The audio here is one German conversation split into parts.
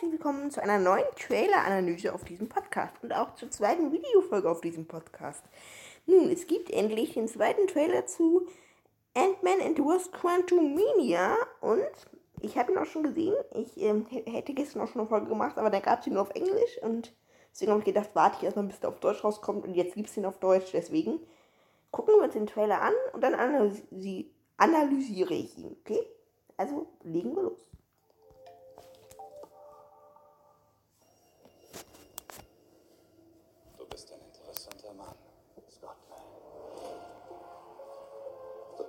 herzlich willkommen zu einer neuen Trailer-Analyse auf diesem Podcast und auch zur zweiten Videofolge auf diesem Podcast. Nun, es gibt endlich den zweiten Trailer zu Ant-Man and the Wasp Quantumania und ich habe ihn auch schon gesehen. Ich ähm, hätte gestern auch schon eine Folge gemacht, aber dann gab es ihn nur auf Englisch und deswegen habe ich gedacht, warte ich erstmal, bis der auf Deutsch rauskommt und jetzt gibt es ihn auf Deutsch. Deswegen gucken wir uns den Trailer an und dann analysi analysiere ich ihn, okay? Also legen wir los.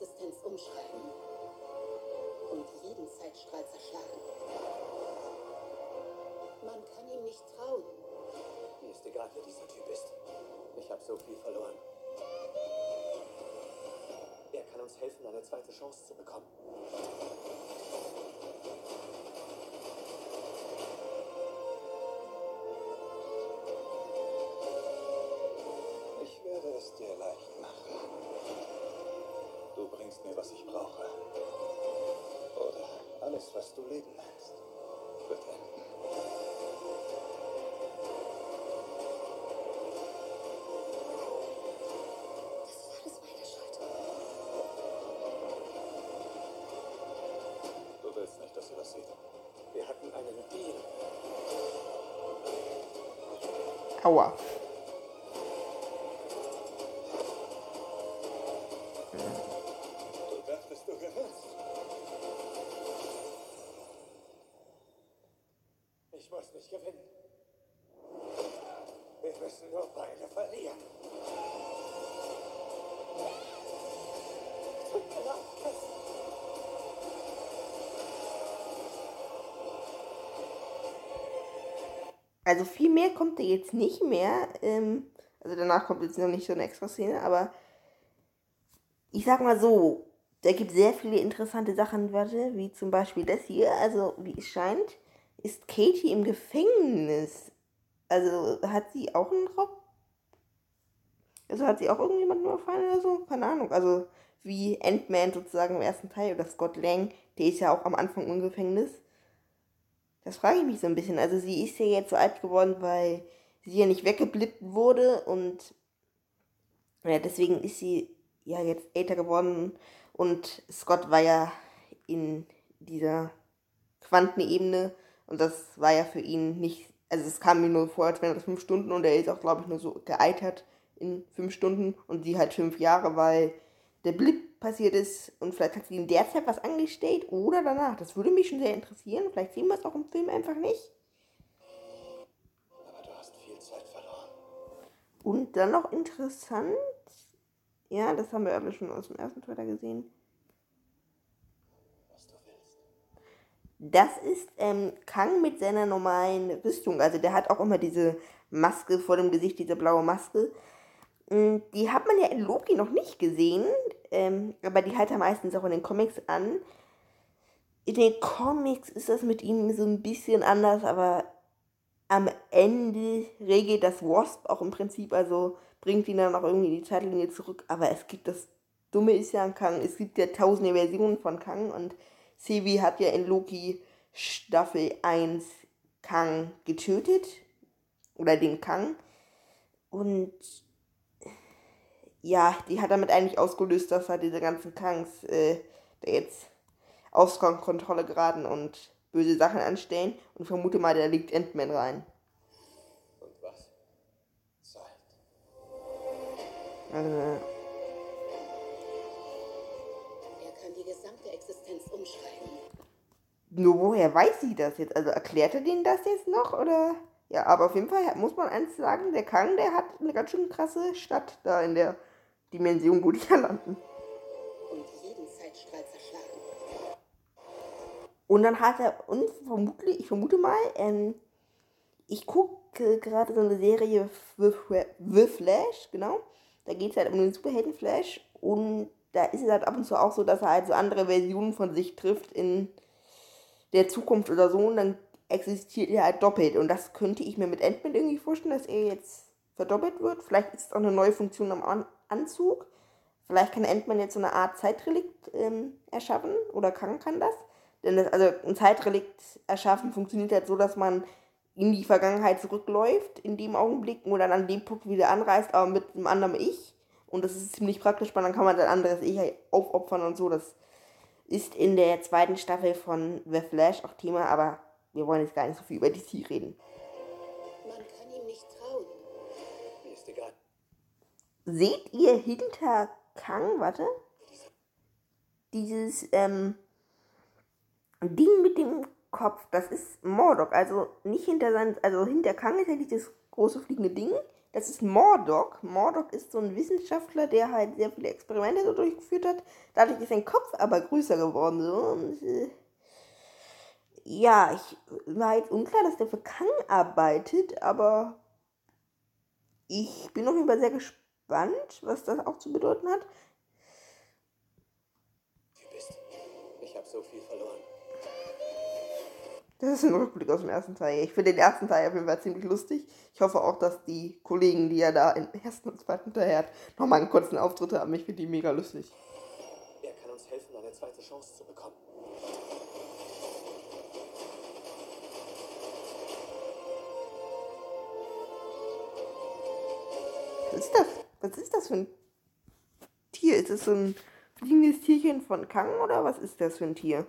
Existenz umschreiben und jeden Zeitstrahl zerschlagen. Man kann ihm nicht trauen. Mir ist egal, wer dieser Typ ist. Ich habe so viel verloren. Er kann uns helfen, eine zweite Chance zu bekommen. Du leben nennst, wird enden. Das ist alles meine Schuld. Du willst nicht, dass sie das sieht. Wir hatten einen Deal. Aua. Müssen nur beide verlieren. Also viel mehr kommt da jetzt nicht mehr. Ähm, also danach kommt jetzt noch nicht so eine extra Szene, aber ich sag mal so, da gibt sehr viele interessante Sachen, warte, wie zum Beispiel das hier. Also wie es scheint, ist Katie im Gefängnis. Also hat sie auch einen Raub? Also hat sie auch irgendjemanden überfallen oder so? Keine Ahnung. Also wie Ant-Man sozusagen im ersten Teil oder Scott Lang, der ist ja auch am Anfang im Gefängnis. Das frage ich mich so ein bisschen. Also sie ist ja jetzt so alt geworden, weil sie ja nicht weggeblippt wurde und ja, deswegen ist sie ja jetzt älter geworden und Scott war ja in dieser Quantenebene und das war ja für ihn nicht also es kam mir nur vor, als wären das fünf Stunden und er ist auch, glaube ich, nur so gealtert in fünf Stunden und sie halt fünf Jahre, weil der Blip passiert ist und vielleicht hat sie in der Zeit was angestellt oder danach. Das würde mich schon sehr interessieren. Vielleicht sehen wir es auch im Film einfach nicht. Aber du hast viel Zeit verloren. Und dann noch interessant, ja, das haben wir alle schon aus dem ersten Trailer gesehen Das ist ähm, Kang mit seiner normalen Rüstung. Also der hat auch immer diese Maske vor dem Gesicht, diese blaue Maske. Mm, die hat man ja in Loki noch nicht gesehen, ähm, aber die hat er meistens auch in den Comics an. In den Comics ist das mit ihm so ein bisschen anders, aber am Ende regelt das Wasp auch im Prinzip, also bringt ihn dann auch irgendwie in die Zeitlinie zurück. Aber es gibt das Dumme ist ja an Kang, es gibt ja tausende Versionen von Kang und Sevi hat ja in Loki Staffel 1 Kang getötet. Oder den Kang. Und ja, die hat damit eigentlich ausgelöst, dass halt diese ganzen Kangs äh, da jetzt aus Kontrolle geraten und böse Sachen anstellen. Und vermute mal, da liegt Endman rein. Und was? Zeit. Also, Nur woher weiß sie das jetzt? Also erklärt er denen das jetzt noch oder? Ja, aber auf jeden Fall muss man eins sagen, der Kang, der hat eine ganz schön krasse Stadt da in der Dimension, wo die ja landen. und jeden Zeitstrahl zerschlagen. Und dann hat er, und vermutlich, ich vermute mal, ähm, ich gucke gerade so eine Serie The Flash, genau. Da geht es halt um den Superhelden Flash und da ist es halt ab und zu auch so, dass er halt so andere Versionen von sich trifft in der Zukunft oder so und dann existiert er halt doppelt. Und das könnte ich mir mit Ant-Man irgendwie vorstellen, dass er jetzt verdoppelt wird. Vielleicht ist es auch eine neue Funktion am An Anzug. Vielleicht kann Ant-Man jetzt so eine Art Zeitrelikt ähm, erschaffen oder kann, kann das. Denn das, also ein Zeitrelikt erschaffen funktioniert halt so, dass man in die Vergangenheit zurückläuft, in dem Augenblick, wo dann an dem Punkt wieder anreist, aber mit einem anderen Ich. Und das ist ziemlich praktisch, weil dann kann man ein anderes Ich aufopfern und so. Das ist in der zweiten Staffel von The Flash auch Thema, aber wir wollen jetzt gar nicht so viel über DC reden. Man kann ihm nicht trauen. Mir ist egal. Seht ihr hinter Kang, warte, dieses ähm, Ding mit dem Kopf, das ist Mordok. Also nicht hinter sein, also hinter Kang ist ja dieses große fliegende Ding. Das ist Mordok. Mordok ist so ein Wissenschaftler, der halt sehr viele Experimente so durchgeführt hat. Dadurch ist sein Kopf aber größer geworden. So. Und, äh, ja, ich war jetzt unklar, dass der für Kang arbeitet, aber ich bin auf jeden Fall sehr gespannt, was das auch zu bedeuten hat. Du bist. Ich habe so viel verloren. Das ist ein Rückblick aus dem ersten Teil. Ich finde den ersten Teil auf jeden Fall ziemlich lustig. Ich hoffe auch, dass die Kollegen, die er da im ersten und zweiten Teil hat, nochmal einen kurzen Auftritt haben. Ich finde die mega lustig. Er kann uns helfen, eine zweite Chance zu bekommen. Was ist das? Was ist das für ein Tier? Ist das so ein fliegendes Tierchen von Kang oder was ist das für ein Tier?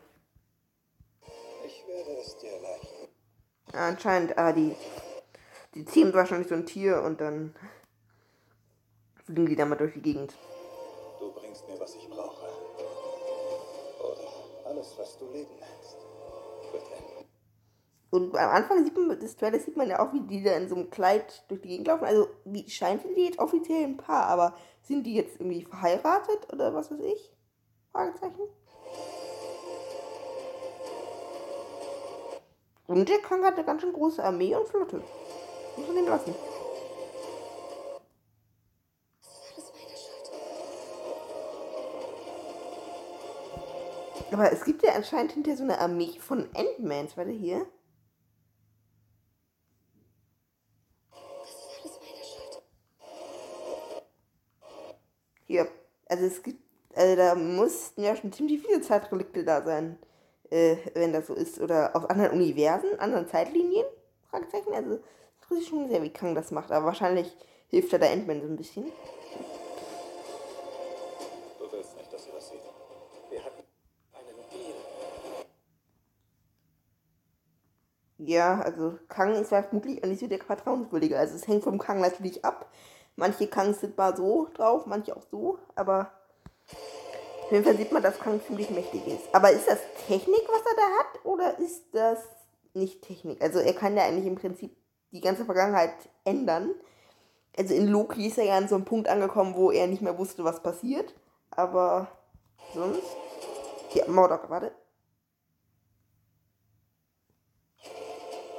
Ja, anscheinend, ah, die, die ziehen wahrscheinlich so ein Tier und dann fliegen die damit durch die Gegend. Du bringst mir, was ich brauche. Oder alles, was du Leben nennst. Und am Anfang sieht man, des Trailers sieht man ja auch, wie die da in so einem Kleid durch die Gegend laufen. Also, wie scheint die jetzt offiziell ein Paar, aber sind die jetzt irgendwie verheiratet oder was weiß ich? Fragezeichen. Und der Kang hat eine ganz schön große Armee und Flotte. Muss man den lassen. Aber es gibt ja anscheinend hinter so eine Armee von Ant-Mans, warte hier. Hier. Also es gibt, also da mussten ja schon ziemlich viele Zeitrelikte da sein, äh, wenn das so ist. Oder auf anderen Universen, anderen Zeitlinien? Fragezeichen. Also ich schon sehr, wie Kang das macht. Aber wahrscheinlich hilft da der Ant-Man so ein bisschen. Du willst nicht, dass sie das sieht. Wir hatten einen Deal. Ja, also Kang ist vermutlich auch nicht so der vertrauenswürdige. Also es hängt vom Kang natürlich ab. Manche Kangs sind mal so drauf, manche auch so, aber auf jeden Fall sieht man, dass Kang ziemlich mächtig ist. Aber ist das Technik, was er da hat, oder ist das nicht Technik? Also er kann ja eigentlich im Prinzip die ganze Vergangenheit ändern. Also in Loki ist er ja an so einem Punkt angekommen, wo er nicht mehr wusste, was passiert. Aber sonst. Hier, Mordok, warte.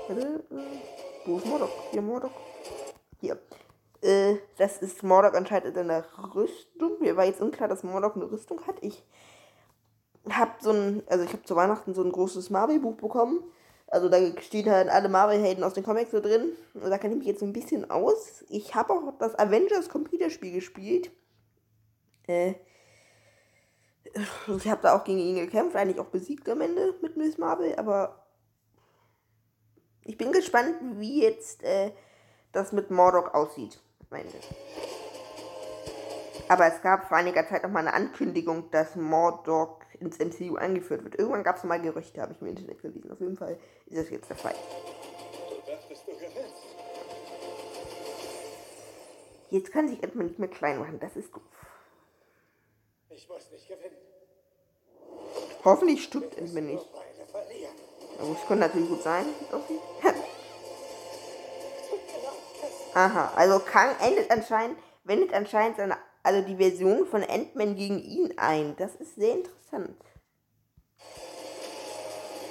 Warte, äh, Wo ist Mordok? Hier, Mordok. Hier. Äh, das ist Mordok anscheinend in einer Rüstung. Mir war jetzt unklar, dass Mordok eine Rüstung hat. Ich hab so ein, also ich habe zu Weihnachten so ein großes Marvel-Buch bekommen. Also da stehen halt alle Marvel-Helden aus den Comics so drin. Und da kenne ich mich jetzt so ein bisschen aus. Ich habe auch das Avengers Computerspiel gespielt. Äh, ich habe da auch gegen ihn gekämpft, eigentlich auch besiegt am Ende mit Miss Marvel, aber ich bin gespannt, wie jetzt äh, das mit Mordok aussieht am Ende. Aber es gab vor einiger Zeit noch mal eine Ankündigung, dass Mordok ins MCU eingeführt wird. Irgendwann gab es mal Gerüchte, habe ich im Internet gelesen. Auf jeden Fall ist das jetzt der Fall. Jetzt kann sich Edmund nicht mehr klein machen, das ist doof. Ich muss nicht gewinnen. Hoffentlich stimmt Es Edmund nicht. Aber es könnte natürlich gut sein. Okay. Aha, also Kang endet anscheinend, wendet anscheinend seine also die Version von Ant-Man gegen ihn ein. Das ist sehr interessant.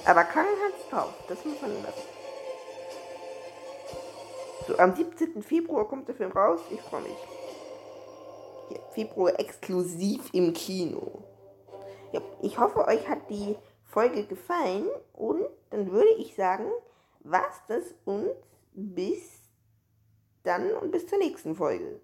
Aber Kang hat's drauf, das muss man lassen. So, am 17. Februar kommt der Film raus. Ich freue mich. Hier, Februar exklusiv im Kino. Ja, ich hoffe, euch hat die Folge gefallen und dann würde ich sagen, was das und bis dann und bis zur nächsten Folge.